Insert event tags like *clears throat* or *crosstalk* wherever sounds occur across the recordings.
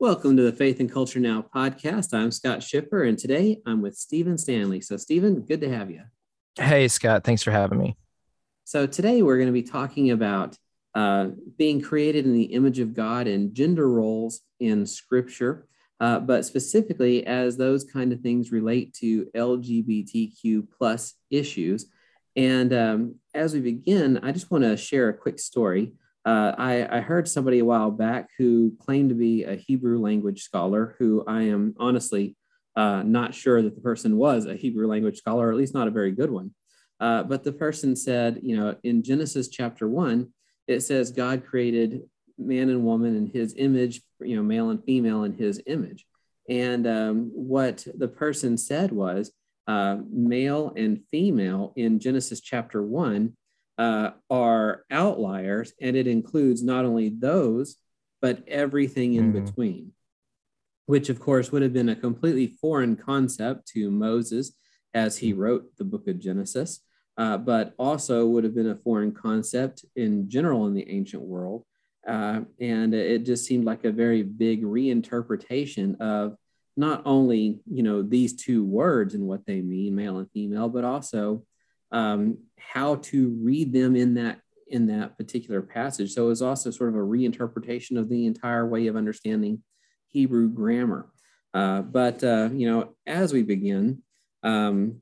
Welcome to the Faith and Culture Now podcast. I'm Scott Schipper, and today I'm with Stephen Stanley. So, Stephen, good to have you. Hey, Scott. Thanks for having me. So, today we're going to be talking about uh, being created in the image of God and gender roles in Scripture, uh, but specifically as those kind of things relate to LGBTQ plus issues. And um, as we begin, I just want to share a quick story. Uh, I, I, heard somebody a while back who claimed to be a Hebrew language scholar, who I am honestly uh, not sure that the person was a Hebrew language scholar, or at least not a very good one. Uh, but the person said, you know, in Genesis chapter one, it says God created man and woman in his image, you know, male and female in his image. And um, what the person said was uh, male and female in Genesis chapter one uh, are outliers, and it includes not only those, but everything in mm. between, which of course would have been a completely foreign concept to Moses as he wrote the book of Genesis, uh, but also would have been a foreign concept in general in the ancient world. Uh, and it just seemed like a very big reinterpretation of not only you know these two words and what they mean, male and female, but also um, how to read them in that in that particular passage. So it was also sort of a reinterpretation of the entire way of understanding Hebrew grammar. Uh, but uh, you know, as we begin, um,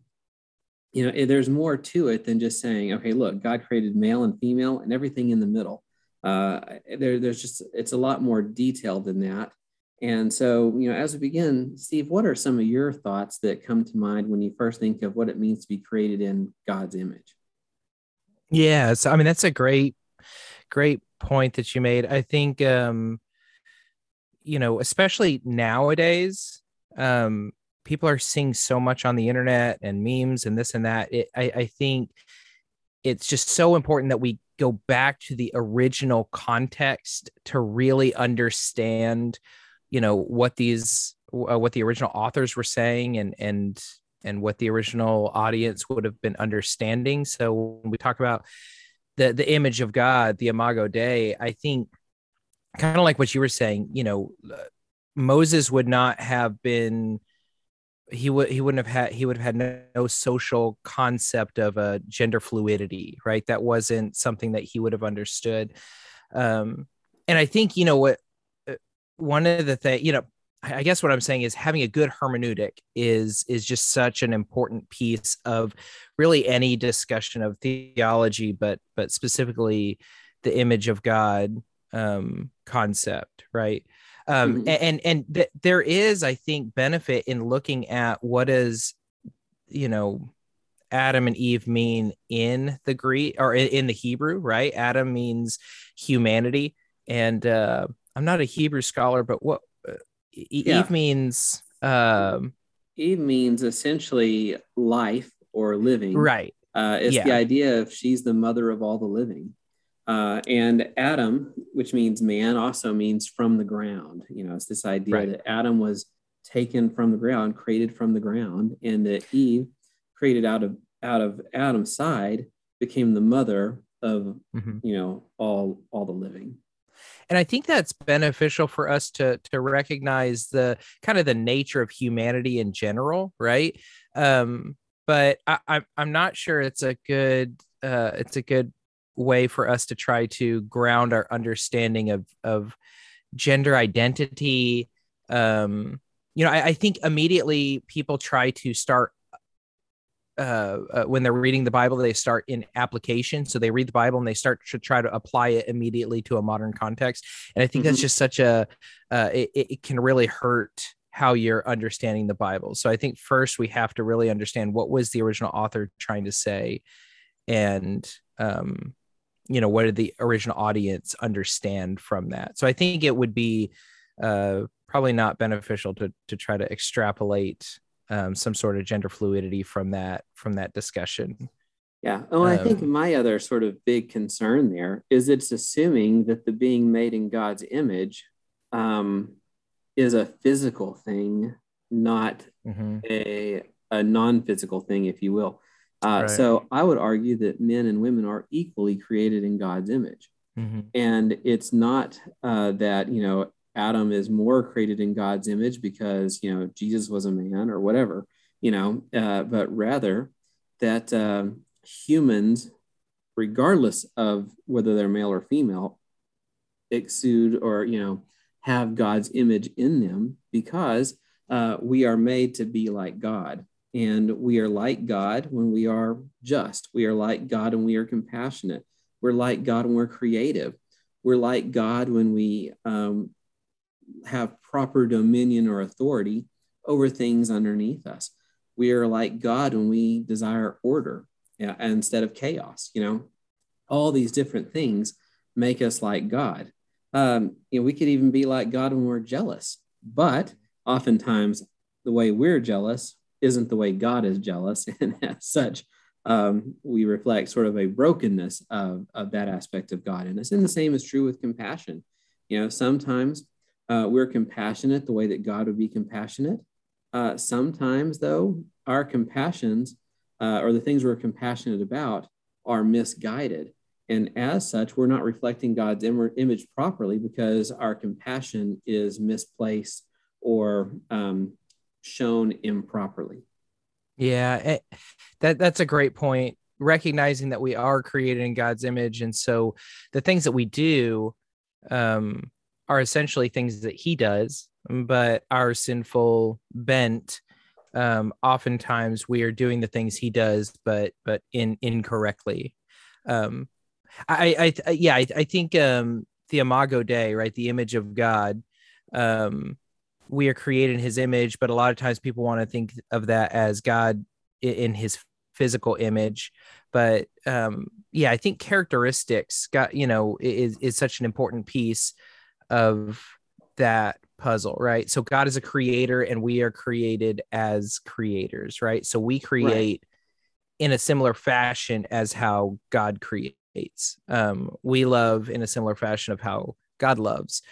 you know, there's more to it than just saying, okay, look, God created male and female and everything in the middle. Uh, there, there's just it's a lot more detailed than that. And so, you know, as we begin, Steve, what are some of your thoughts that come to mind when you first think of what it means to be created in God's image? Yeah, so I mean that's a great, great point that you made. I think, um, you know, especially nowadays, um, people are seeing so much on the internet and memes and this and that. It, I, I think it's just so important that we go back to the original context to really understand you know what these uh, what the original authors were saying and and and what the original audience would have been understanding. So when we talk about the the image of god the imago dei i think kind of like what you were saying you know uh, moses would not have been he would he wouldn't have had he would have had no, no, social concept of a gender fluidity right? That wasn't something that he would have understood. Um and i think you know what one of the things, you know, I guess what I'm saying is having a good hermeneutic is is just such an important piece of really any discussion of theology, but but specifically the image of God um, concept, right? Um, mm-hmm. And and th- there is, I think, benefit in looking at what is, you know, Adam and Eve mean in the Greek or in, in the Hebrew, right? Adam means humanity, and uh, I'm not a Hebrew scholar, but what uh, Eve yeah. means? Um, Eve means essentially life or living. Right. Uh, it's yeah. the idea of she's the mother of all the living. Uh, and Adam, which means man, also means from the ground. You know, it's this idea right. that Adam was taken from the ground, created from the ground, and that Eve, created out of out of Adam's side, became the mother of mm-hmm. you know all all the living and i think that's beneficial for us to to recognize the kind of the nature of humanity in general right? Um but i, I i'm not sure it's a good uh it's a good way for us to try to ground our understanding of of gender identity. Um you know I, I think immediately people try to start uh, uh, when they're reading the Bible, they start in application. So they read the Bible and they start to try to apply it immediately to a modern context. And I think mm-hmm. that's just such a, uh, it, it can really hurt how you're understanding the Bible. So I think first we have to really understand what was the original author trying to say, and um, you know what did the original audience understand from that. So I think it would be uh, probably not beneficial to to try to extrapolate um, some sort of gender fluidity from that from that discussion. Yeah. Well, um, I think um, my other sort of big concern there is it's assuming that the being made in God's image um, is a physical thing, not mm-hmm. a a non-physical thing, if you will. Uh, right. So I would argue that men and women are equally created in God's image, mm-hmm. and it's not uh, that you know Adam is more created in God's image because you know Jesus was a man or whatever, you know, uh, but rather that uh, humans, regardless of whether they're male or female, exude or you know have God's image in them because uh, we are made to be like God. And we are like God when we are just. We are like God when we are compassionate. We're like God when we're creative. We're like God when we um, have proper dominion or authority over things underneath us. We are like God when we desire order yeah, instead of chaos. You know, all these different things make us like God. Um, you know, we could even be like God when we're jealous, but oftentimes the way we're jealous isn't the way God is jealous, *laughs* and as such, um, we reflect sort of a brokenness of, of that aspect of God in us. And the same is true with compassion. You know, sometimes uh, we're compassionate the way that God would be compassionate. Uh, sometimes, though, our compassions uh, or the things we're compassionate about are misguided. And as such, we're not reflecting God's Im- image properly because our compassion is misplaced or um, shown improperly. Yeah, it, eh, that that's a great point. Recognizing that we are created in God's image, and so the things that we do um, are essentially things that He does, but our sinful bent. Um, oftentimes, we are doing the things He does, but but in incorrectly. Um, I, I, yeah, I, I think um, the Imago Dei, right, the image of God. Um, we are created in His image, but a lot of times people want to think of that as God in His physical image. But um, yeah, I think characteristics got you know is is such an important piece of that puzzle, right? So God is a creator, and we are created as creators, right? So we create. Right. In a similar fashion as how God creates. Um, we love in a similar fashion of how God loves.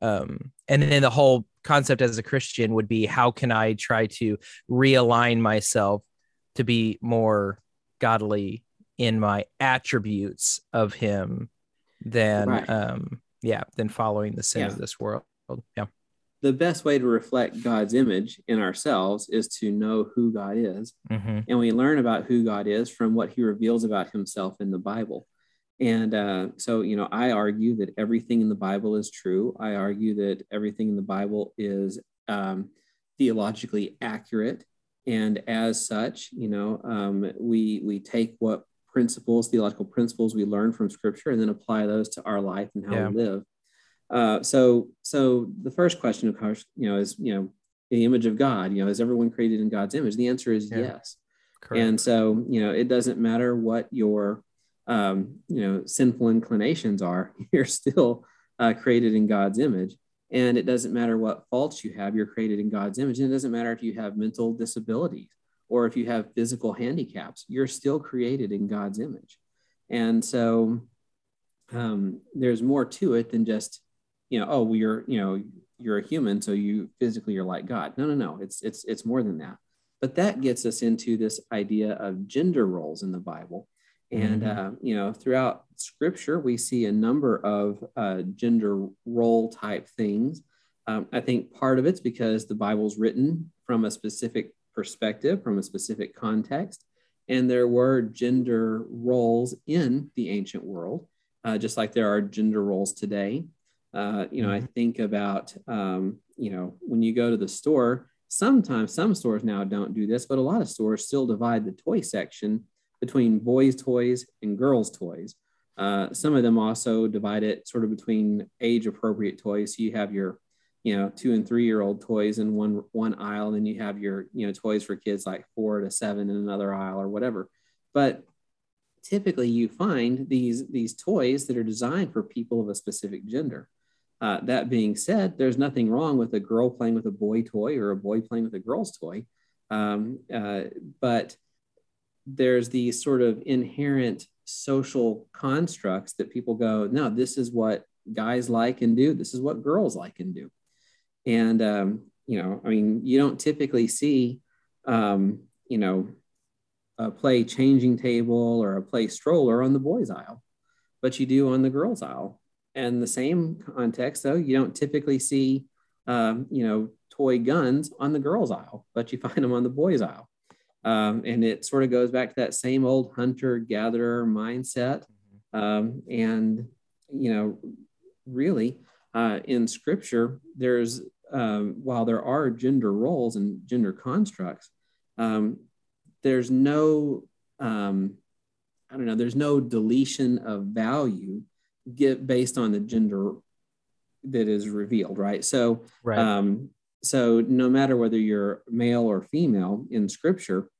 Um, and then the whole concept as a Christian would be how can I try to realign myself to be more godly in my attributes of Him than, right. um, yeah, than following the sin yeah. of this world. Yeah. The best way to reflect God's image in ourselves is to know who God is. Mm-hmm. And we learn about who God is from what he reveals about himself in the Bible. And uh, so, you know, I argue that everything in the Bible is true. I argue that everything in the Bible is um, theologically accurate. And as such, you know, um, we, we take what principles, theological principles we learn from Scripture, and then apply those to our life and how yeah. we live. Uh, so, so the first question, of course, you know, is you know, the image of God. You know, is everyone created in God's image? The answer is yeah. yes. Correct. And so, you know, it doesn't matter what your um, you know sinful inclinations are *laughs* you're still uh, created in god's image and it doesn't matter what faults you have you're created in god's image and it doesn't matter if you have mental disabilities or if you have physical handicaps you're still created in god's image. And so um, there's more to it than just you know oh well, you're you know you're a human so you physically are like god. No no no. It's it's it's more than that. But that gets us into this idea of gender roles in the bible. And, mm-hmm. uh, you know, throughout scripture, we see a number of uh, gender role type things. Um, I think part of it's because the Bible's written from a specific perspective, from a specific context. And there were gender roles in the ancient world, uh, just like there are gender roles today. Uh, you know, I mm-hmm. think about, um, you know, when you go to the store, sometimes some stores now don't do this, but a lot of stores still divide the toy section between boys' toys and girls' toys. Uh, some of them also divide it sort of between age appropriate toys. So you have your, you know, two and three year old toys in one one aisle, and then you have your, you know, toys for kids like four to seven in another aisle or whatever. But typically, you find these these toys that are designed for people of a specific gender. Uh, that being said, there's nothing wrong with a girl playing with a boy toy or a boy playing with a girl's toy. Um, uh, but there's these sort of inherent social constructs that people go, no, this is what guys like and do. This is what girls like and do. And, um, you know, I mean, you don't typically see, um, you know, a play changing table or a play stroller on the boys aisle, but you do on the girls aisle. and the same context, though, you don't typically see, um, you know, toy guns on the girls' aisle, but you *laughs* find them on the boys' aisle. Um, and it sort of goes back to that same old hunter gatherer mindset. Um, and, you know, really uh, in scripture, there's, um, while there are gender roles and gender constructs, um, there's no, um, I don't know, there's no deletion of value get based on the gender that is revealed, right? So, right. Um, so no matter whether you're male or female in scripture,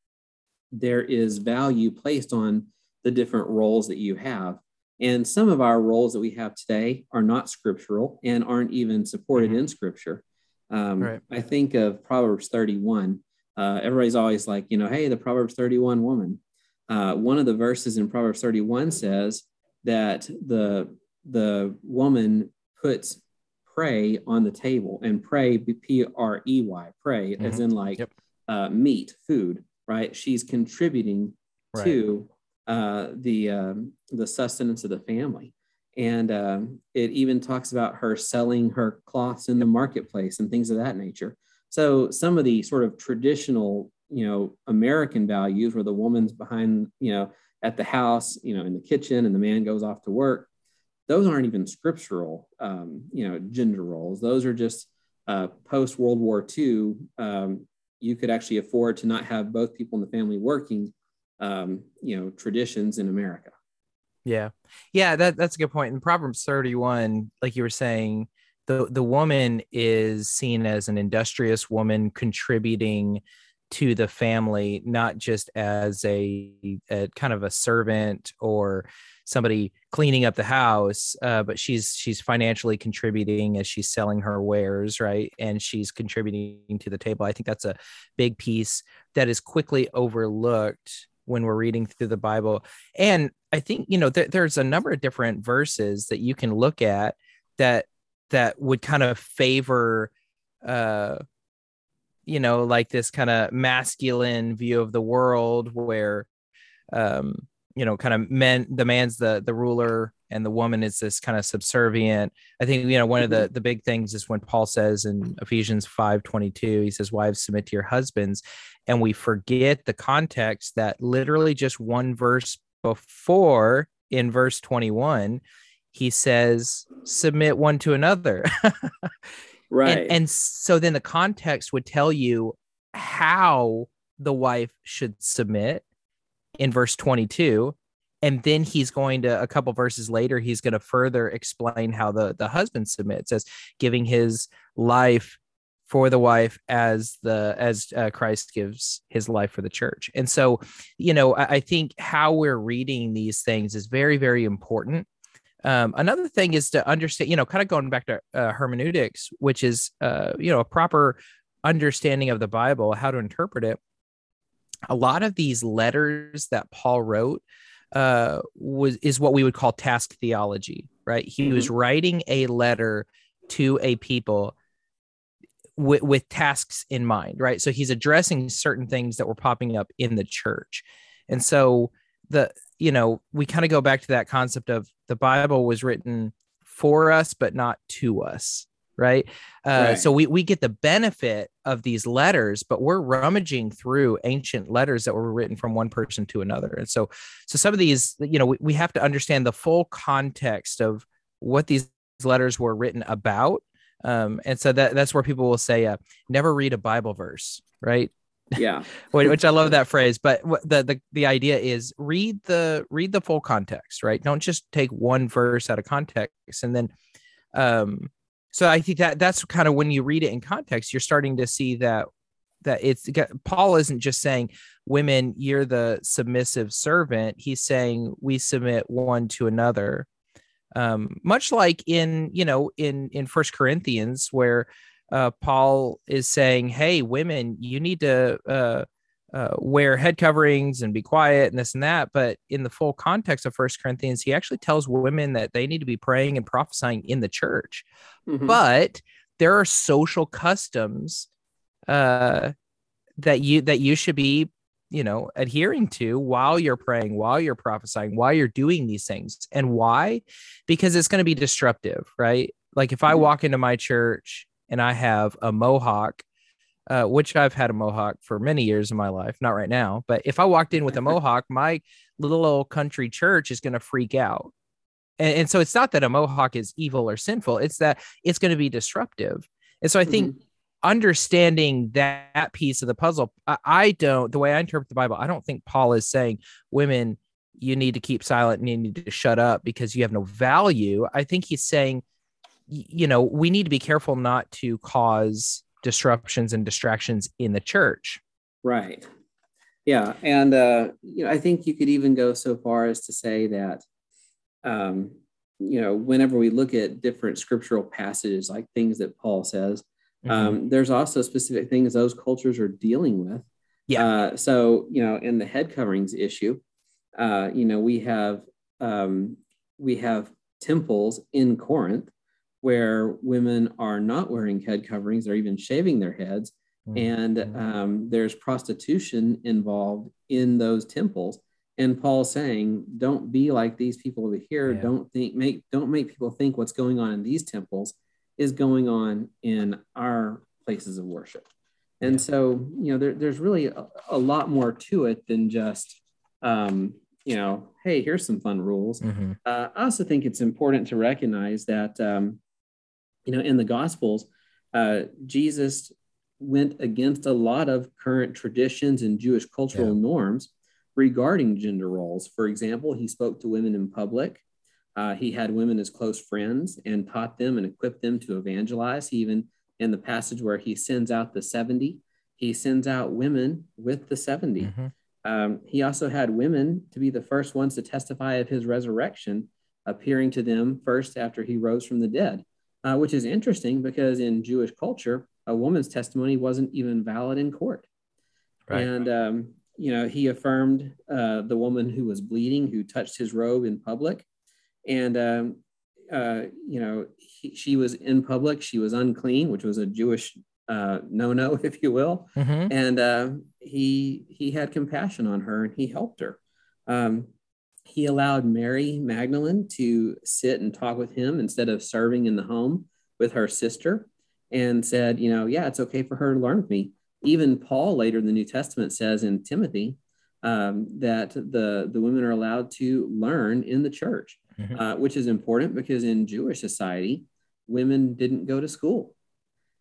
there is value placed on the different roles that you have. And some of our roles that we have today are not scriptural and aren't even supported mm-hmm. in scripture. Um, right. I think of Proverbs 31. Uh, everybody's always like, you know, hey, the Proverbs 31 woman. Uh, one of the verses in Proverbs 31 says that the the woman puts prey on the table and prey p r e y prey mm-hmm. as in like yep. uh, meat food right? She's contributing right. to uh, the um, the sustenance of the family, and um, it even talks about her selling her cloths in the marketplace and things of that nature. So some of the sort of traditional, you know, American values, where the woman's behind, you know, at the house, you know, in the kitchen, and the man goes off to work. Those aren't even scriptural, um, you know, gender roles. Those are just uh, post World War II um, you could actually afford to not have both people in the family working, um, you know, traditions in America. Yeah, yeah, that that's a good point. In Proverbs thirty-one, like you were saying, the the woman is seen as an industrious woman contributing to the family, not just as a, a kind of a servant or somebody cleaning up the house uh, but she's she's financially contributing as she's selling her wares right? And she's contributing to the table. I think that's a big piece that is quickly overlooked when we're reading through the bible. And i think you know th- there's a number of different verses that you can look at that that would kind of favor uh you know like this kind of masculine view of the world where um you know kind of men the man's the the ruler and the woman is this kind of subservient. I think you know one of the mm-hmm. the big things is when paul says in ephesians 5 22 he says wives submit to your husbands. And we forget the context that literally just one verse before in verse 21 he says submit one to another. *laughs* Right. and, and so then the context would tell you how the wife should submit in verse 22 and then he's going to a couple verses later he's going to further explain how the the husband submits as giving his life for the wife as the as uh, christ gives his life for the church. And so you know I, I, think how we're reading these things is very very important. Um, another thing is to understand you know kind of going back to uh, hermeneutics which is uh, you know a proper understanding of the bible how to interpret it. A lot of these letters that Paul wrote uh, was is what we would call task theology, right? He mm-hmm. was writing a letter to a people with, with tasks in mind, right? So he's addressing certain things that were popping up in the church, and so the you know we kind of go back to that concept of the Bible was written for us but not to us right? Uh, right. So we, we get the benefit of these letters, but we're rummaging through ancient letters that were written from one person to another. And so, so some of these, you know, we, we have to understand the full context of what these letters were written about. Um, and so that, that's where people will say, uh, never read a Bible verse, right? Yeah. *laughs* which I love that phrase, but the, the, the idea is read the, read the full context, right? Don't just take one verse out of context and then, um, so I think that that's kind of when you read it in context, you're starting to see that that it's Paul isn't just saying women you're the submissive servant. He's saying we submit one to another. Um, much like in you know in in First Corinthians where uh, Paul is saying, "Hey, women, you need to uh, uh, wear head coverings and be quiet and this and that. But in the full context of First Corinthians, he actually tells women that they need to be praying and prophesying in the church. Mm-hmm. But there are social customs uh, that you that you should be you know adhering to while you're praying while you're prophesying while you're doing these things and why because it's going to be disruptive right like if i mm-hmm. walk into my church and i have a mohawk uh, which i've had a mohawk for many years in my life not right now but if i walked in with a *laughs* mohawk my little old country church is going to freak out. And, and, so it's not that a mohawk is evil or sinful it's that it's going to be disruptive. And so i think mm-hmm. understanding that, that piece of the puzzle, I, I, don't, the way I interpret the Bible, I don't think Paul is saying women, you need to keep silent and you need to shut up because you have no value. I think he's saying, you know, we need to be careful not to cause disruptions and distractions in the church. Right. Yeah. And, uh, you know, I think you could even go so far as to say that, um, you know, whenever we look at different scriptural passages, like things that Paul says, Mm-hmm. Um, there's also specific things those cultures are dealing with. Yeah. Uh, so you know, in the head coverings issue, uh, you know, we have um, we have temples in Corinth where women are not wearing head coverings; they're even shaving their heads, mm-hmm. and um, there's prostitution involved in those temples. And Paul's saying, "Don't be like these people over here. Yeah. Don't think make don't make people think what's going on in these temples is going on in our places of worship. And so, you know, there, there's really a, a, lot more to it than just, um, you know, hey, here's some fun rules. Mm-hmm. Uh, I also think it's important to recognize that, um, you know, in the Gospels, uh, Jesus went against a lot of current traditions and Jewish cultural yeah. norms regarding gender roles. For example, he spoke to women in public. Uh, he had women as close friends and taught them and equipped them to evangelize. He even, in the passage where he sends out the 70, he sends out women with the 70. Mm-hmm. Um, he also had women to be the first ones to testify of his resurrection, appearing to them first after he rose from the dead, uh, which is interesting because in Jewish culture, a woman's testimony wasn't even valid in court. Right. And, um, you know, he affirmed uh, the woman who was bleeding, who touched his robe in public and um, uh, you know he, she was in public she was unclean which was a jewish uh, no-no *laughs* if you will mm-hmm. and uh, he he had compassion on her and he helped her um, he allowed mary magdalene to sit and talk with him instead of serving in the home with her sister and said you know yeah it's okay for her to learn with me even paul later in the new testament says in timothy um, that the the women are allowed to learn in the church mm-hmm. uh, which is important because in Jewish society, women didn't go to school.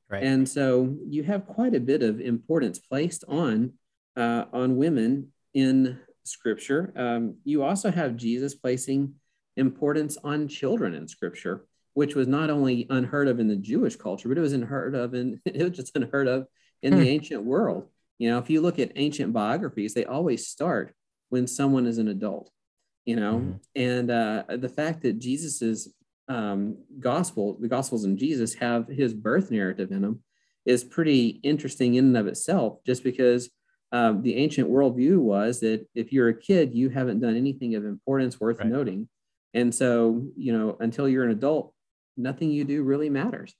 Right. And so you have quite a bit of importance placed on uh, on women in Scripture. Um, you also have Jesus placing importance on children in Scripture, which was not only unheard of in the Jewish culture, but it was unheard of in *laughs* it was just unheard of in hmm. the ancient world. You know, if you look at ancient biographies, they always start when someone is an adult you know mm-hmm. and uh, the fact that jesus's um, gospel the gospels in jesus have his birth narrative in them is pretty interesting in and of itself just because um, the ancient worldview was that if you're a kid you haven't done anything of importance worth right. noting and so you know until you're an adult nothing you do really matters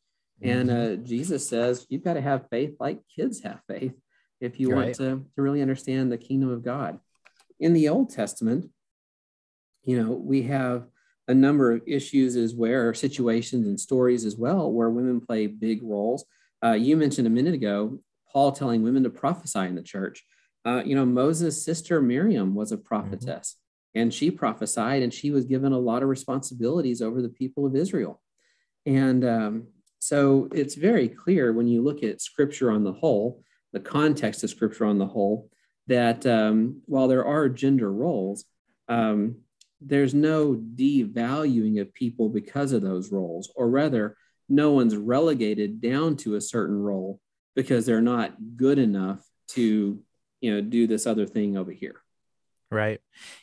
mm-hmm. and uh, jesus says you've got to have faith like kids have faith if you right. want to, to really understand the kingdom of god in the old testament you know, we have a number of issues as where situations and stories as well where women play big roles. Uh, you mentioned a minute ago Paul telling women to prophesy in the church. Uh, you know, Moses' sister Miriam was a prophetess, mm-hmm. and she prophesied, and she was given a lot of responsibilities over the people of Israel. And um, so it's very clear when you look at Scripture on the whole, the context of Scripture on the whole, that um, while there are gender roles, um, there's no devaluing of people because of those roles, or rather, no one's relegated down to a certain role because they're not good enough to, you know, do this other thing over here. Right.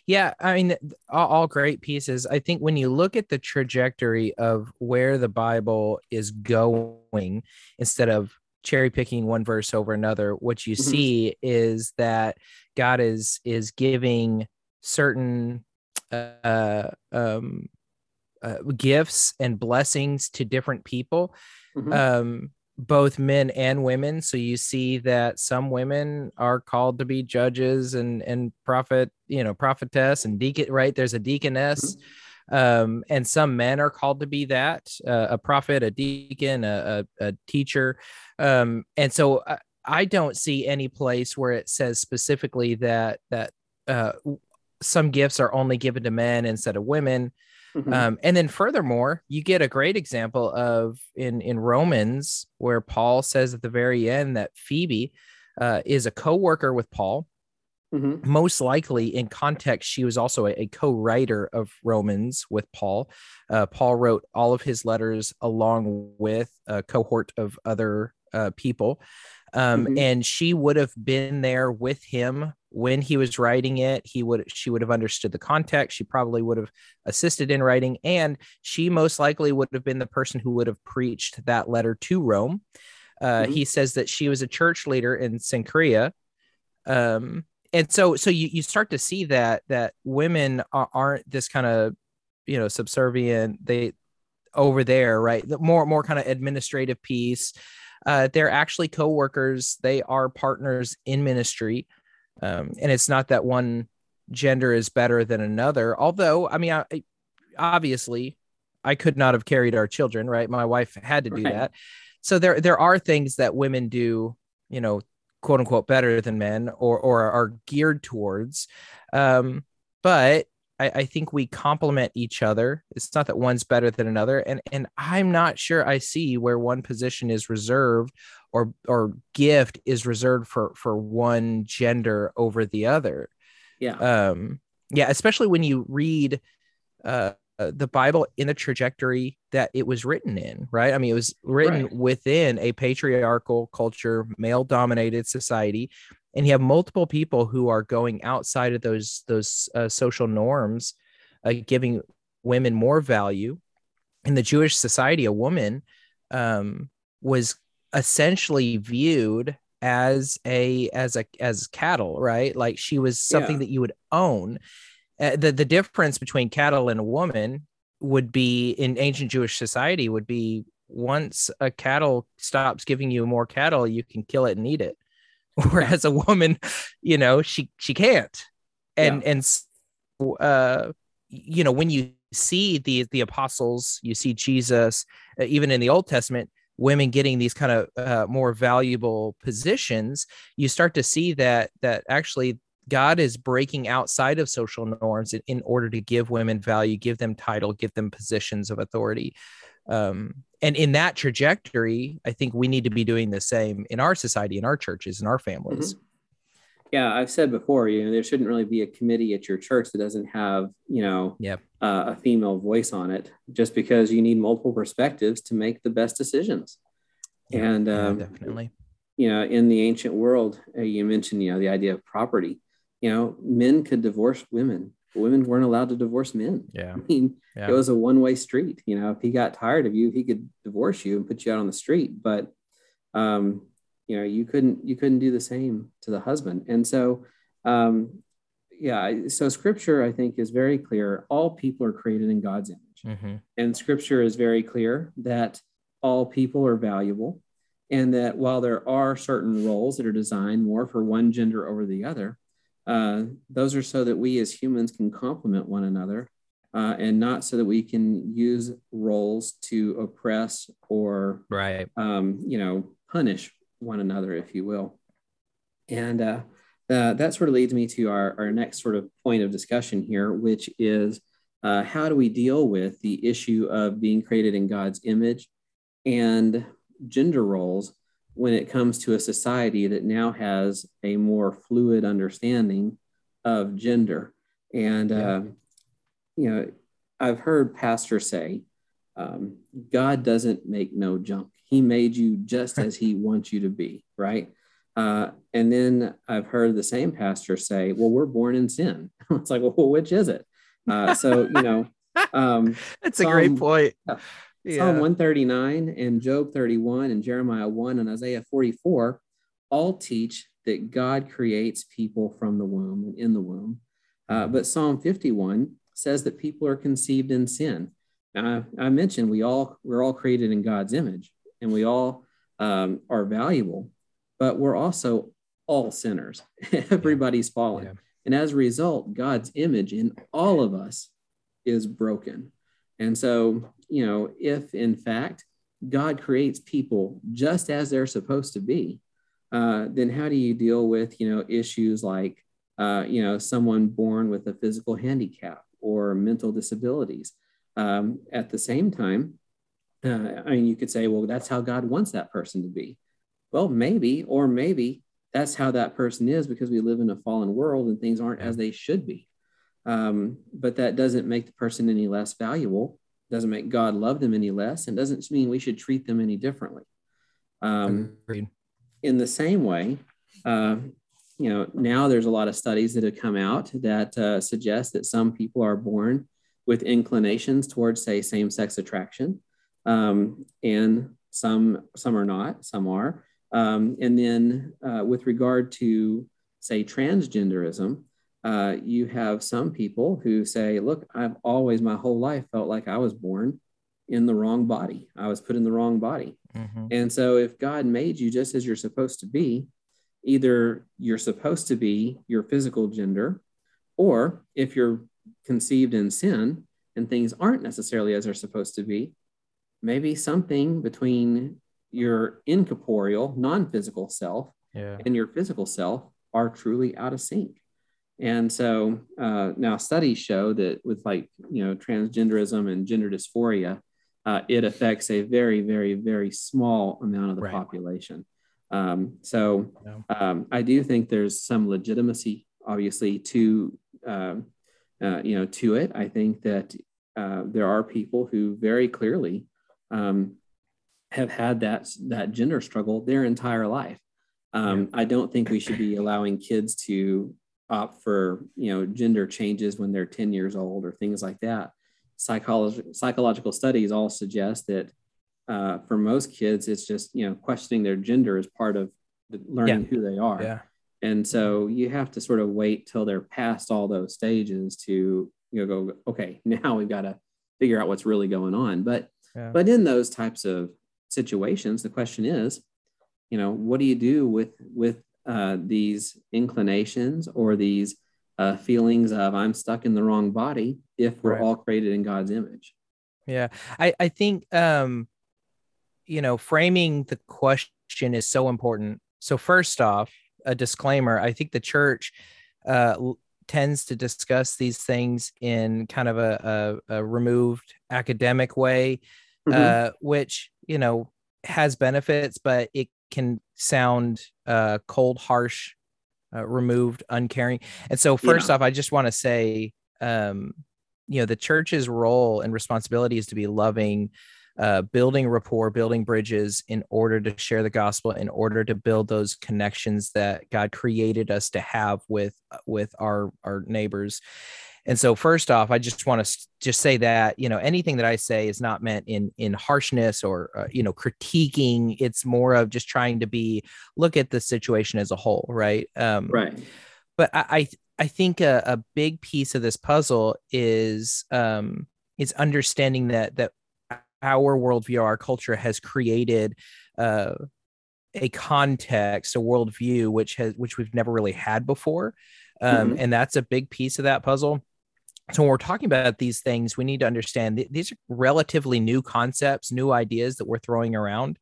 Yeah. I mean, all, all, great pieces. I think when you look at the trajectory of where the Bible is going, instead of cherry picking one verse over another, what you mm-hmm. see is that God is is giving certain uh, um, uh, gifts and blessings to different people. Mm-hmm. Um, both men and women. So you see that some women are called to be judges and and prophet, you know, prophetess and deacon. Right? There's a deaconess. Mm-hmm. Um, and some men are called to be that uh, a prophet, a deacon, a, a, a teacher. Um, and so I, I, don't see any place where it says specifically that that uh, some gifts are only given to men instead of women. Mm-hmm. Um, and then furthermore, you get a great example of in in Romans where Paul says at the very end that Phoebe uh, is a co-worker with Paul. Mm-hmm. Most likely, in context, she was also a, a co-writer of Romans with Paul. Uh, Paul wrote all of his letters along with a cohort of other uh, people, um, mm-hmm. and she would have been there with him when he was writing it he would she would have understood the context she probably would have assisted in writing and she most likely would have been the person who would have preached that letter to rome uh, mm-hmm. he says that she was a church leader in Cenchrea. Um, and so so you, you start to see that that women are, aren't this kind of you know subservient they over there right the more more kind of administrative piece uh, they're actually co-workers. They are partners in ministry. Um, and it's not that one gender is better than another. Although i mean I, obviously i could not have carried our children right? My wife had to do right. that. So there there are things that women do you know quote unquote better than men or or are geared towards. Um, but I, I think we complement each other. It's not that one's better than another and and i'm not sure i see where one position is reserved or or gift is reserved for for one gender over the other. Yeah. Um yeah especially when you read uh, the bible in the trajectory that it was written in right? I mean it was written right. within a patriarchal culture male dominated society and you have multiple people who are going outside of those those uh, social norms uh, giving women more value. In the jewish society a woman um, was essentially viewed as a as a as cattle right? Like she was something yeah. that you would own. Uh, the the difference between cattle and a woman would be in ancient jewish society would be once a cattle stops giving you more cattle you can kill it and eat it *laughs* whereas a woman you know she she can't and yeah. and uh you know when you see the the apostles you see jesus uh, even in the old testament women getting these kind of uh, more valuable positions you start to see that that actually god is breaking outside of social norms in, in order to give women value give them title give them positions of authority um, and in that trajectory i think we need to be doing the same in our society in our churches in our families mm-hmm. yeah i've said before you know there shouldn't really be a committee at your church that doesn't have you know yep uh, a female voice on it just because you need multiple perspectives to make the best decisions. Yeah, and um, yeah, definitely, you know, in the ancient world, uh, you mentioned, you know, the idea of property. You know, men could divorce women, women weren't allowed to divorce men. Yeah. *laughs* I mean, yeah. it was a one way street. You know, if he got tired of you, he could divorce you and put you out on the street. But, um, you know, you couldn't you couldn't do the same to the husband. And so, um, yeah, so scripture, I think, is very clear. All people are created in God's image. Mm-hmm. And scripture is very clear that all people are valuable. And that while there are certain roles that are designed more for one gender over the other, uh, those are so that we as humans can complement one another uh, and not so that we can use roles to oppress or, right. um, you know, punish one another, if you will. And uh, uh, that sort of leads me to our, our next sort of point of discussion here, which is uh, how do we deal with the issue of being created in God's image and gender roles when it comes to a society that now has a more fluid understanding of gender? And, yeah. uh, you know, I've heard pastors say, um, God doesn't make no junk. He made you just as he *laughs* wants you to be, right? Uh, and then I've heard the same pastor say, well, we're born in sin. *laughs* it's like, well, which is it? Uh, so, you know, *laughs* um, that's a great point. Yeah. Psalm 139 and Job 31 and Jeremiah 1 and Isaiah 44 all teach that God creates people from the womb and in the womb. Uh, but Psalm 51 says that people are conceived in sin. Now, I, I mentioned we all we're all created in God's image, and we all um, are valuable, but we're also all sinners. *laughs* Everybody's fallen. Yeah. And as a result, God's image in all of us is broken. And so, you know, if in fact God creates people just as they're supposed to be, uh, then how do you deal with, you know, issues like, uh, you know, someone born with a physical handicap or mental disabilities? Um, at the same time, uh, I mean, you could say, well, that's how God wants that person to be. Well, maybe, or maybe that's how that person is because we live in a fallen world and things aren't as they should be. Um, but that doesn't make the person any less valuable, doesn't make God love them any less, and doesn't mean we should treat them any differently. Um, in the same way, uh, you know, now there's a lot of studies that have come out that uh, suggest that some people are born with inclinations towards, say, same-sex attraction, um, and some some are not, some are. Um, and then uh, with regard to, say, transgenderism, uh, you have some people who say, look, I've always, my whole life, felt like I was born in the wrong body. I was put in the wrong body. Mm-hmm. And so if God made you just as you're supposed to be, either you're supposed to be your physical gender, or if you're conceived in sin and things aren't necessarily as they're supposed to be, maybe something between your incorporeal, non physical self yeah. and your physical self are truly out of sync. And so uh, now studies show that with like, you know, transgenderism and gender dysphoria, uh, it affects a very, very, very small amount of the right. population. Um, so um, I do think there's some legitimacy, obviously, to uh, uh, you know to it. I think that uh, there are people who very clearly um, have had that that gender struggle their entire life. Um, I don't think we should be allowing kids to opt for you know gender changes when they're 10 years old or things like that. Psychology, psychological studies all suggest that uh, for most kids, it's just you know questioning their gender is part of learning yeah. who they are. Yeah. And so you have to sort of wait till they're past all those stages to you know go okay *laughs* now we've got to figure out what's really going on. But yeah. but in those types of situations, the question is, you know, what do you do with with uh, these inclinations or these uh, feelings of I'm stuck in the wrong body if we're right. all created in God's image? Yeah, I I think um, you know, framing the question is so important. So first off, a disclaimer: I think the church uh, tends to discuss these things in kind of a, a, a removed academic way, mm-hmm. uh, which you know has benefits, but it can sound uh, cold, harsh, uh, removed, uncaring. And so, first yeah. off, I just want to say, um, you know, the church's role and responsibility is to be loving, uh, building rapport, building bridges in order to share the gospel, in order to build those connections that God created us to have with with our our neighbors. And so, first off, I just want to just say that you know anything that I say is not meant in in harshness or uh, you know critiquing. It's more of just trying to be look at the situation as a whole, right? Um, right. But I I, I think a, a, big piece of this puzzle is um, is understanding that that our worldview, our culture has created. Uh, a context, a worldview, which has which we've never really had before, um, mm-hmm. and that's a big piece of that puzzle so when we're talking about these things we need to understand th- these are relatively new concepts new ideas that we're throwing around.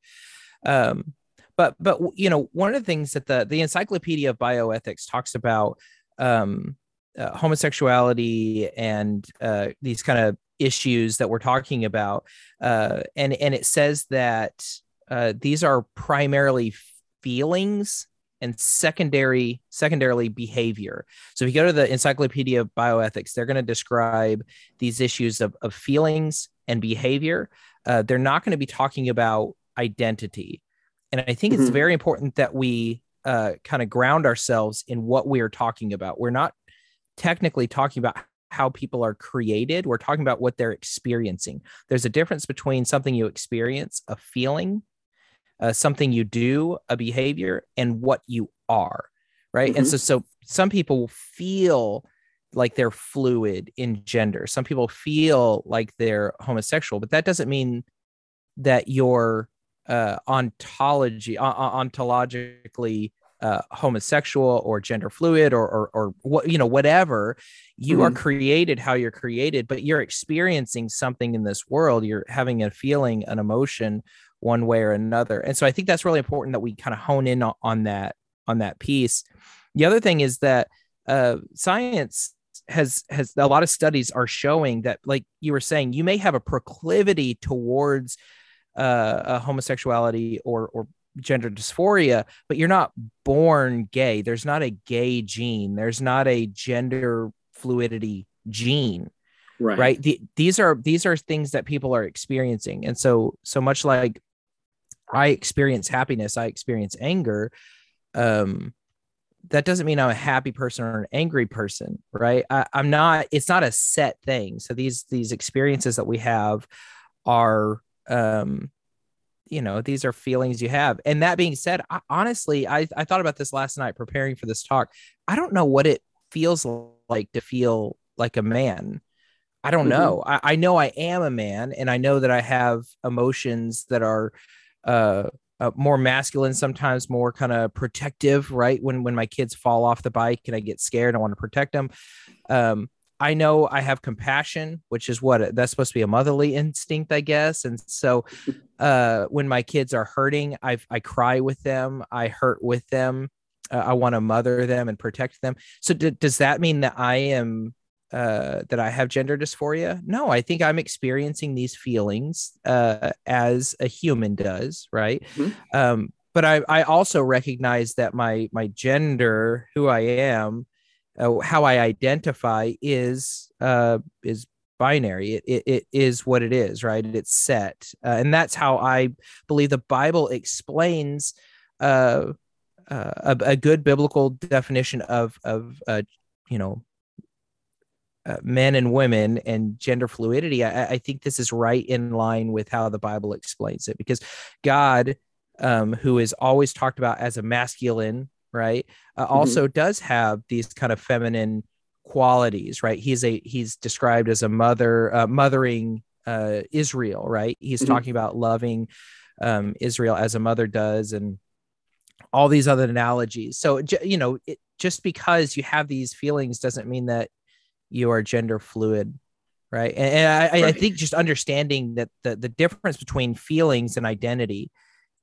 Um, but but you know one of the things that the the encyclopedia of bioethics talks about um, uh, homosexuality and uh, these kind of issues that we're talking about uh, and and it says that uh, these are primarily feelings and secondary secondarily behavior. So if you go to the encyclopedia of bioethics they're going to describe these issues of, of feelings and behavior. Uh, they're not going to be talking about identity. And i think mm-hmm. it's very important that we uh, kind of ground ourselves in what we are talking about. We're not technically talking about how people are created. We're talking about what they're experiencing. There's a difference between something you experience a feeling uh, something you do, a behavior, and what you are, right? Mm-hmm. And so, so some people feel like they're fluid in gender. Some people feel like they're homosexual, but that doesn't mean that you're uh, ontology, uh, ontologically uh, homosexual or gender fluid or, or, or what, you know, whatever, you mm-hmm. are created how you're created, but you're experiencing something in this world. You're having a feeling, an emotion one way or another. And so I think that's really important that we kind of hone in on that, on that piece. The other thing is that uh, science has has a lot of studies are showing that like you were saying you may have a proclivity towards uh, a homosexuality or or gender dysphoria but you're not born gay. There's not a gay gene. There's not a gender fluidity gene right. right? The, these are these are things that people are experiencing. And so so much like i experience happiness i experience anger um that doesn't mean I'm a happy person or an angry person, right? I, am not. It's not a set thing. So these these experiences that we have are, um, you know, these are feelings you have. And that being said, I, honestly, I I thought about this last night preparing for this talk. I don't know what it feels like to feel like a man. I don't mm-hmm. know. I, I know I am a man, and I know that I have emotions that are uh uh, more masculine sometimes more kind of protective right? When when my kids fall off the bike and i get scared i want to protect them um, i know i have compassion which is what that's supposed to be a motherly instinct i guess. And so *laughs* uh, when my kids are hurting i i cry with them i hurt with them uh, i want to mother them and protect them. So d- does that mean that i am uh, that I have gender dysphoria? No, I think I'm experiencing these feelings uh, as a human does, right? Mm-hmm. Um, but I, I also recognize that my my gender, who I am, uh, how I identify is uh, is binary. It, it, it is what it is, right? It's set, uh, and that's how I believe the Bible explains. Uh, uh, a, a, good biblical definition of of uh, you know uh, men and women and gender fluidity, I, I, think this is right in line with how the Bible explains it because God, um, who is always talked about as a masculine, right, uh, mm-hmm. also does have these kind of feminine qualities, right? He's a he's described as a mother, uh, mothering uh, Israel, right? He's mm-hmm. talking about loving um, Israel as a mother does, and all these other analogies. So you know, it, just because you have these feelings doesn't mean that you are gender fluid right? And, and I, right. I, think just understanding that the, the difference between feelings and identity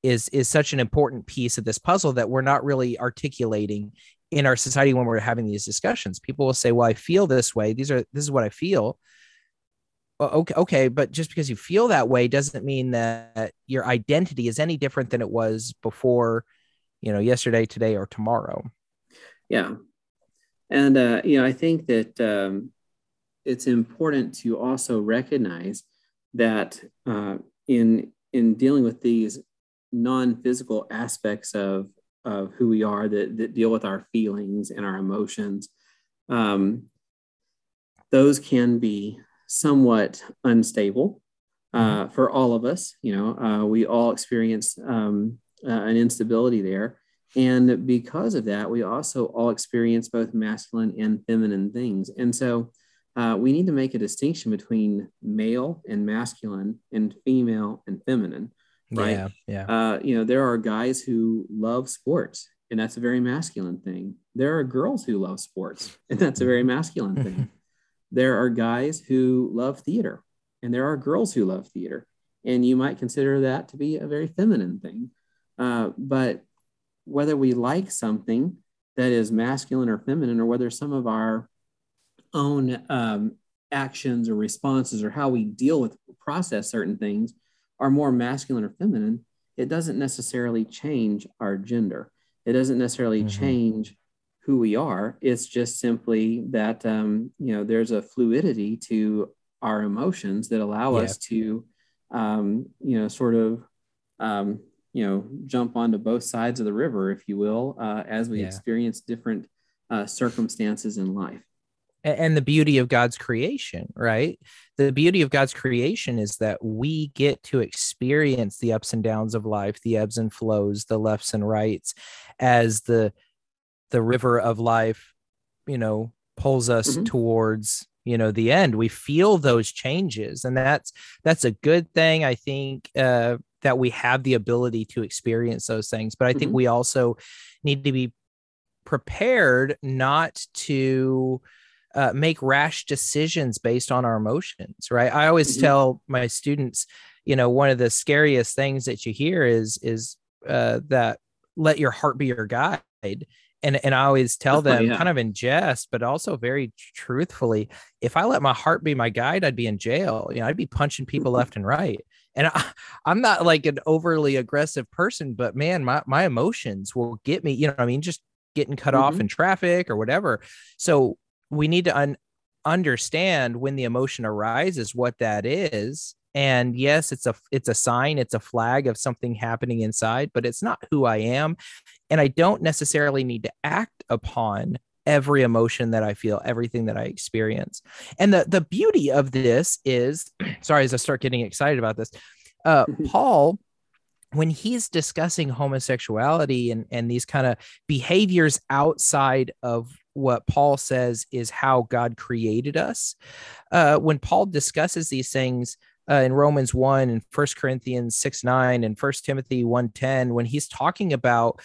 is is such an important piece of this puzzle that we're not really articulating in our society when we're having these discussions. People will say well i feel this way. These are this is what i feel. Well, okay okay but just because you feel that way doesn't mean that your identity is any different than it was before you know yesterday today or tomorrow. Yeah and, uh, you know, I think that um, it's important to also recognize that uh, in, in dealing with these non-physical aspects of, of who we are that, that deal with our feelings and our emotions, um, those can be somewhat unstable uh, mm-hmm. for all of us. You know, uh, we all experience um, uh, an instability there. And because of that, we also all experience both masculine and feminine things. And so uh, we need to make a distinction between male and masculine and female and feminine, right? Yeah. yeah. Uh, you know, there are guys who love sports, and that's a very masculine thing. There are girls who love sports, and that's a very *laughs* masculine thing. there are guys who love theater, and there are girls who love theater. And you might consider that to be a very feminine thing. Uh, but whether we like something that is masculine or feminine, or whether some of our own um, actions or responses or how we deal with process certain things are more masculine or feminine, it doesn't necessarily change our gender. It doesn't necessarily mm-hmm. change who we are. It's just simply that um, you know there's a fluidity to our emotions that allow yeah. us to um, you know sort of um, you know jump onto both sides of the river if you will uh, as we yeah. experience different uh, circumstances in life and the beauty of God's creation, right? The beauty of God's creation is that we get to experience the ups and downs of life, the ebbs and flows, the lefts and rights as the the river of life, you know, pulls us mm-hmm. towards, you know, the end. We feel those changes and that's that's a good thing. I think uh that we have the ability to experience those things but i think mm-hmm. we also need to be prepared not to uh, make rash decisions based on our emotions right i always mm-hmm. tell my students you know one of the scariest things that you hear is is uh, that let your heart be your guide and and I always tell them yeah. kind of in jest, but also very truthfully, if I let my heart be my guide, I'd be in jail. You know, I'd be punching people left and right. And I, am not like an overly aggressive person, but man, my my emotions will get me. You know, I mean, just getting cut mm-hmm. off in traffic or whatever. So we need to un- understand when the emotion arises, what that is, and yes it's a it's a sign it's a flag of something happening inside but it's not who i am and i don't necessarily need to act upon every emotion that i feel everything that i experience and the the beauty of this is *clears throat* sorry as i start getting excited about this uh *laughs* paul when he's discussing homosexuality and and these kind of behaviors outside of what Paul says is how God created us. Uh, when Paul discusses these things, uh, in Romans 1 and First Corinthians 6 9 and First Timothy 1 10, when he's talking about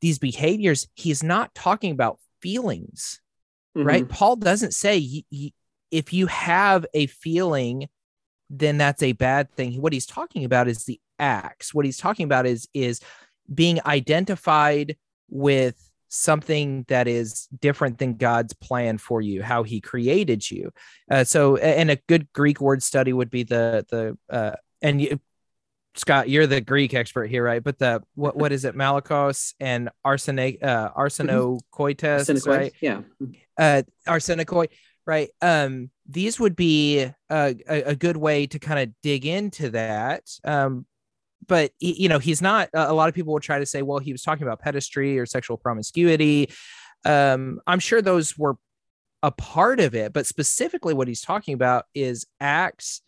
these behaviors, he's not talking about feelings, mm-hmm. right? Paul doesn't say he, he, if you have a feeling, then that's a bad thing. What he's talking about is the acts. What he's talking about is is being identified with something that is different than God's plan for you, how He created you. Uh, so, and a good Greek word study would be the the uh, and you, Scott, you're the Greek expert here, right? But the what what is it, Malakos and arsenic uh, arsenokoites, right? Yeah, uh, arsenikoi, right? Um, these would be a, a, a good way to kind of dig into that. Um, but you know he's not a lot of people will try to say well he was talking about pederasty or sexual promiscuity um i'm sure those were a part of it but specifically what he's talking about is acts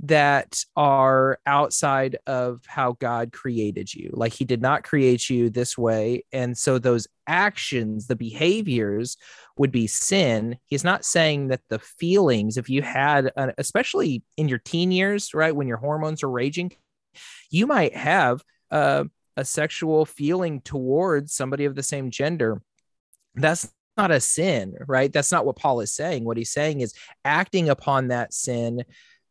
that are outside of how God created you. Like he did not create you this way. And so those actions, the behaviors would be sin. He's not saying that the feelings, if you had, especially in your teen years, right, when your hormones are raging, you might have uh, a sexual feeling towards somebody of the same gender. That's not a sin, right? That's not what Paul is saying. What he's saying is acting upon that sin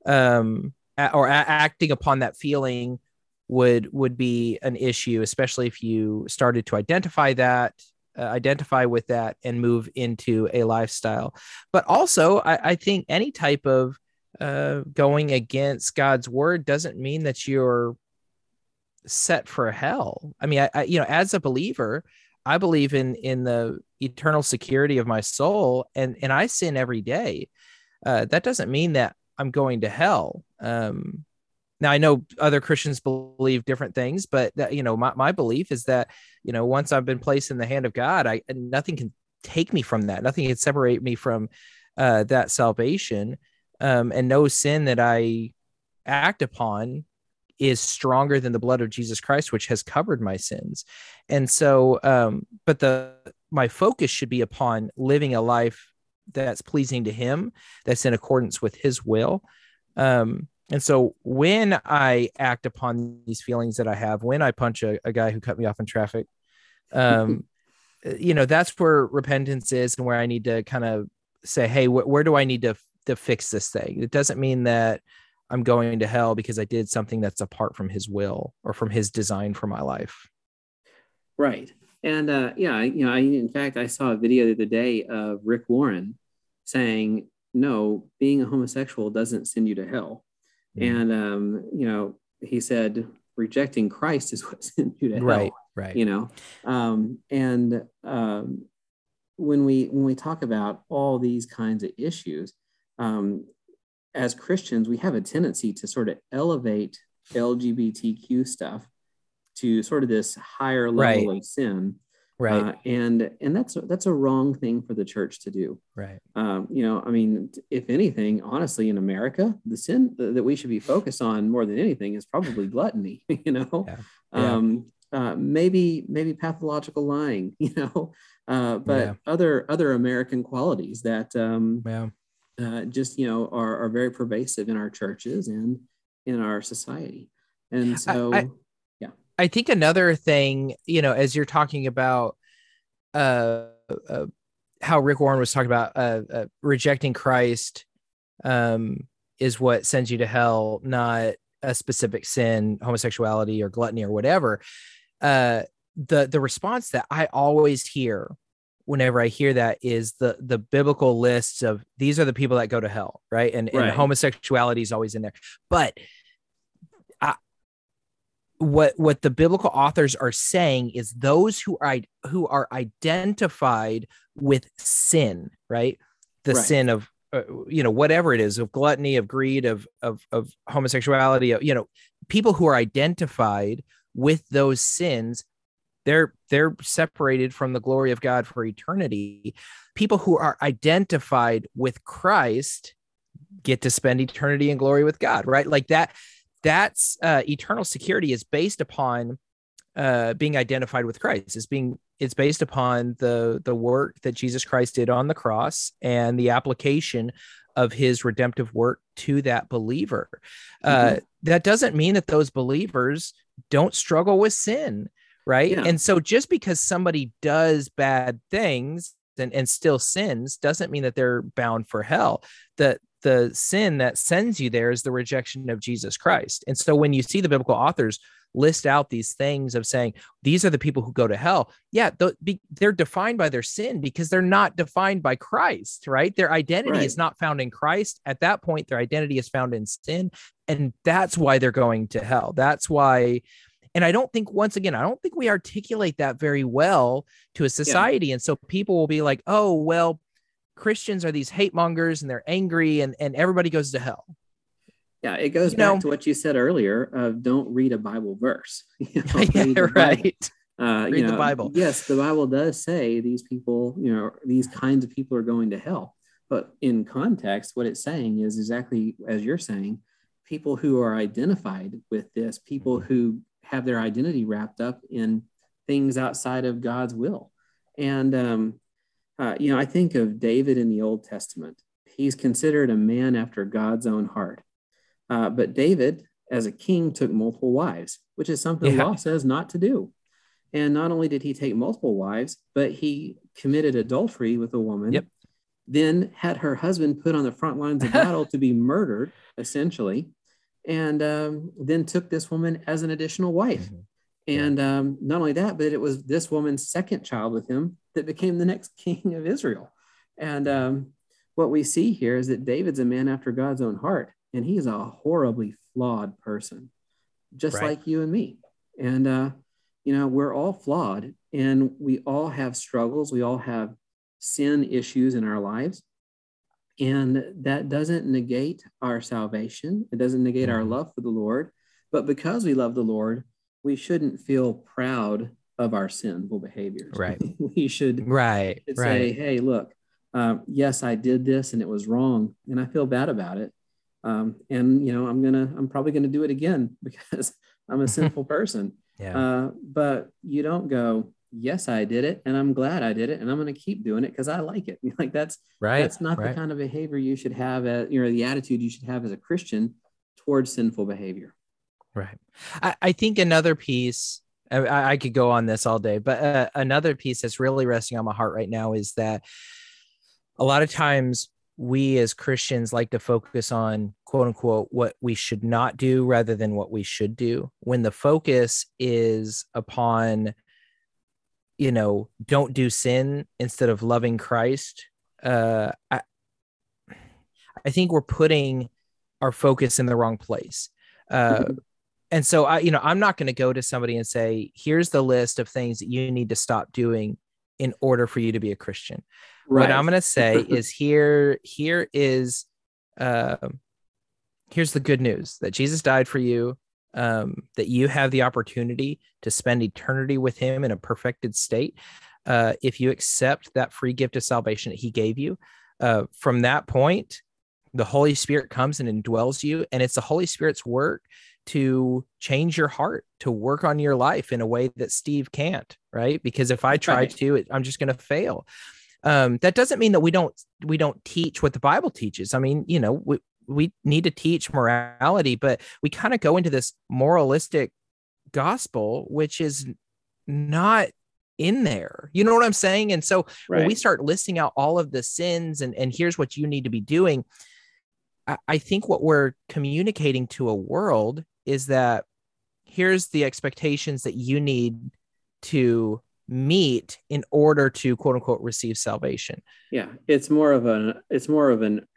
um, or acting upon that feeling would would be an issue especially if you started to identify that uh, identify with that and move into a lifestyle but also I, I think any type of uh, going against god's word doesn't mean that you're set for hell. I mean, I, I, you know, as a believer, I believe in in the eternal security of my soul, and and I sin every day. Uh, that doesn't mean that I'm going to hell. Um, now I know other Christians believe different things, but that, you know, my, my belief is that you know once I've been placed in the hand of God, I nothing can take me from that. Nothing can separate me from uh, that salvation, um, and no sin that I act upon is stronger than the blood of Jesus Christ, which has covered my sins. And so, um, but the my focus should be upon living a life that's pleasing to Him, that's in accordance with His will. Um, and so, when I act upon these feelings that I have, when I punch a, a guy who cut me off in traffic, um, *laughs* you know, that's where repentance is, and where I need to kind of say, "Hey, wh- where do I need to to fix this thing?" It doesn't mean that I'm going to hell because I did something that's apart from his will or from his design for my life. Right. And uh, yeah, you know, I, in fact, I saw a video the other day of Rick Warren saying, no, being a homosexual doesn't send you to hell. Mm. And, um, you know, he said, rejecting Christ is *laughs* what sends you to hell. Right. Right. You know, um, and um, when we when we talk about all these kinds of issues, um, as Christians, we have a tendency to sort of elevate LGBTQ stuff to sort of this higher level right. of sin. Right. Uh, and and that's that's a wrong thing for the church to do. Right. Um, you know, I mean, if anything, honestly, in America, the sin that we should be focused on more than anything is probably gluttony. *laughs* You know, yeah. Yeah. Um, uh, maybe maybe pathological lying. *laughs* You know, uh, but yeah. other other American qualities that um, yeah uh, just you know are, are very pervasive in our churches and in our society And so, I, yeah, I think another thing, you know, as you're talking about, uh, uh how Rick Warren was talking about, uh, uh rejecting Christ, um, is what sends you to hell, not a specific sin, homosexuality or gluttony or whatever. Uh, the the response that I always hear whenever I hear that is the the biblical lists of these are the people that go to hell, right? And, right. and homosexuality is always in there. But what what the biblical authors are saying is those who are who are identified with sin, right? The right. sin of uh, you know whatever it is of gluttony, of greed, of of of homosexuality, you know, people who are identified with those sins they're they're separated from the glory of God for eternity. People who are identified with Christ get to spend eternity in glory with God, right? Like that that's uh, eternal security is based upon uh, being identified with Christ. It's being it's based upon the the work that Jesus Christ did on the cross and the application of his redemptive work to that believer. Uh, mm-hmm. Uh, that doesn't mean that those believers don't struggle with sin right yeah. and so just because somebody does bad things and, and still sins doesn't mean that they're bound for hell the the sin that sends you there is the rejection of jesus christ and so when you see the biblical authors list out these things of saying these are the people who go to hell yeah they're defined by their sin because they're not defined by christ right their identity right. is not found in christ at that point their identity is found in sin and that's why they're going to hell that's why and I don't think, once again, I don't think we articulate that very well to a society. Yeah. And so people will be like, oh, well, Christians are these hate mongers and they're angry and, and everybody goes to hell. Yeah, it goes you back know, to what you said earlier of don't read a Bible verse. *laughs* You know, *laughs* yeah, right. Uh, read you know, the Bible. Yes, the Bible does say these people, you know, these kinds of people are going to hell. But in context, what it's saying is exactly as you're saying people who are identified with this, people who have their identity wrapped up in things outside of God's will. And, um, uh, you know, I think of David in the Old Testament. He's considered a man after God's own heart. Uh, but David, as a king, took multiple wives, which is something yeah. the law says not to do. And not only did he take multiple wives, but he committed adultery with a woman, yep. then had her husband put on the front lines of *laughs* battle to be murdered, essentially and um, then took this woman as an additional wife. Mm-hmm. And um, not only that, but it was this woman's second child with him that became the next *laughs* king of Israel. And um, what we see here is that David's a man after God's own heart, and he's a horribly flawed person, just right. like you and me. And, uh, you know, we're all flawed and we all have struggles. We all have sin issues in our lives. And that doesn't negate our salvation, it doesn't negate our mm-hmm. love for the Lord. But because we love the Lord, we shouldn't feel proud of our sinful behaviors. *laughs* Right. we should, right, should right. say, hey, look, uh, yes, I did this and it was wrong, and I feel bad about it. Um, and you know, I'm gonna, I'm probably gonna do it again *laughs* because I'm a *laughs* sinful person. yeah. Uh, but you don't go, yes, I did it, and I'm glad I did it, and I'm going to keep doing it because I like it. Like that's right. That's not right. the kind of behavior you should have. At, you know, the attitude you should have as a Christian towards sinful behavior. Right. I, I think another piece. I, I, could go on this all day, but uh, another piece that's really resting on my heart right now is that a lot of times we as Christians like to focus on quote unquote what we should not do rather than what we should do when the focus is upon you know, don't do sin instead of loving Christ, uh, I, I think we're putting our focus in the wrong place. Uh, mm-hmm. And so I, you know, I'm not going to go to somebody and say, here's the list of things that you need to stop doing in order for you to be a Christian. Right. What I'm going to say *laughs* is here, here is, uh, here's the good news that Jesus died for you um, that you have the opportunity to spend eternity with him in a perfected state uh, if you accept that free gift of salvation that he gave you uh, from that point the holy spirit comes and indwells you and it's the holy spirit's work to change your heart to work on your life in a way that steve can't right because if i try right. to i'm just going to fail um, that doesn't mean that we don't we don't teach what the bible teaches i mean you know we, we need to teach morality, but we kind of go into this moralistic gospel, which is not in there. You know what I'm saying? And so right. when we start listing out all of the sins and, and here's what you need to be doing, I, I think what we're communicating to a world is that here's the expectations that you need to meet in order to quote unquote receive salvation. Yeah, it's more of an it's more of an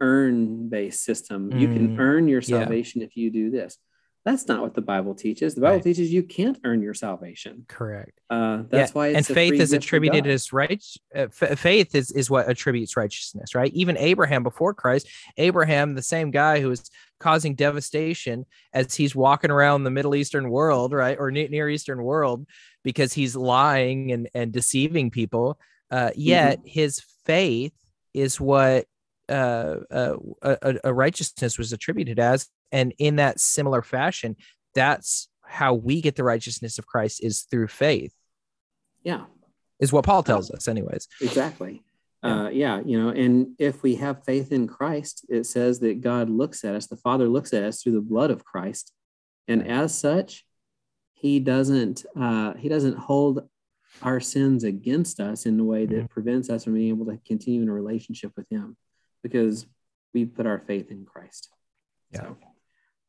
earn based system. Mm, you can mm, earn your salvation yeah. if you do this. That's not what the Bible teaches. The Bible right. teaches you can't earn your salvation. Correct. Uh, that's yeah. why and faith is attributed as right. Uh, f- faith is is what attributes righteousness, right? Even Abraham before Christ, Abraham, the same guy who was causing devastation as he's walking around the Middle Eastern world, right, or Near Eastern world, because he's lying and and deceiving people. Uh, yet mm-hmm. his faith is what uh, uh, a, a, righteousness was attributed as. And in that similar fashion that's how we get the righteousness of christ is through faith. Yeah. Is what paul tells us anyways. Exactly yeah. Uh, yeah you know and if we have faith in christ it says that god looks at us the father looks at us through the blood of christ and as such he doesn't uh, he doesn't hold our sins against us in a way that mm-hmm. prevents us from being able to continue in a relationship with him because we put our faith in christ yeah. so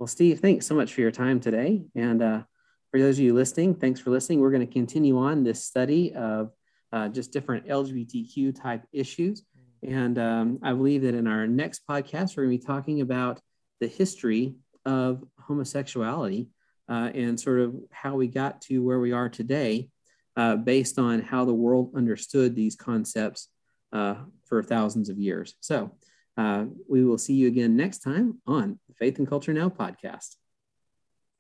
well, Steve, thanks so much for your time today. And uh, for those of you listening, thanks for listening. We're going to continue on this study of uh, just different LGBTQ type issues. And um, I believe that in our next podcast, we're going to be talking about the history of homosexuality uh, and sort of how we got to where we are today uh, based on how the world understood these concepts uh, for thousands of years. So, uh, we will see you again next time on the Faith and Culture Now podcast.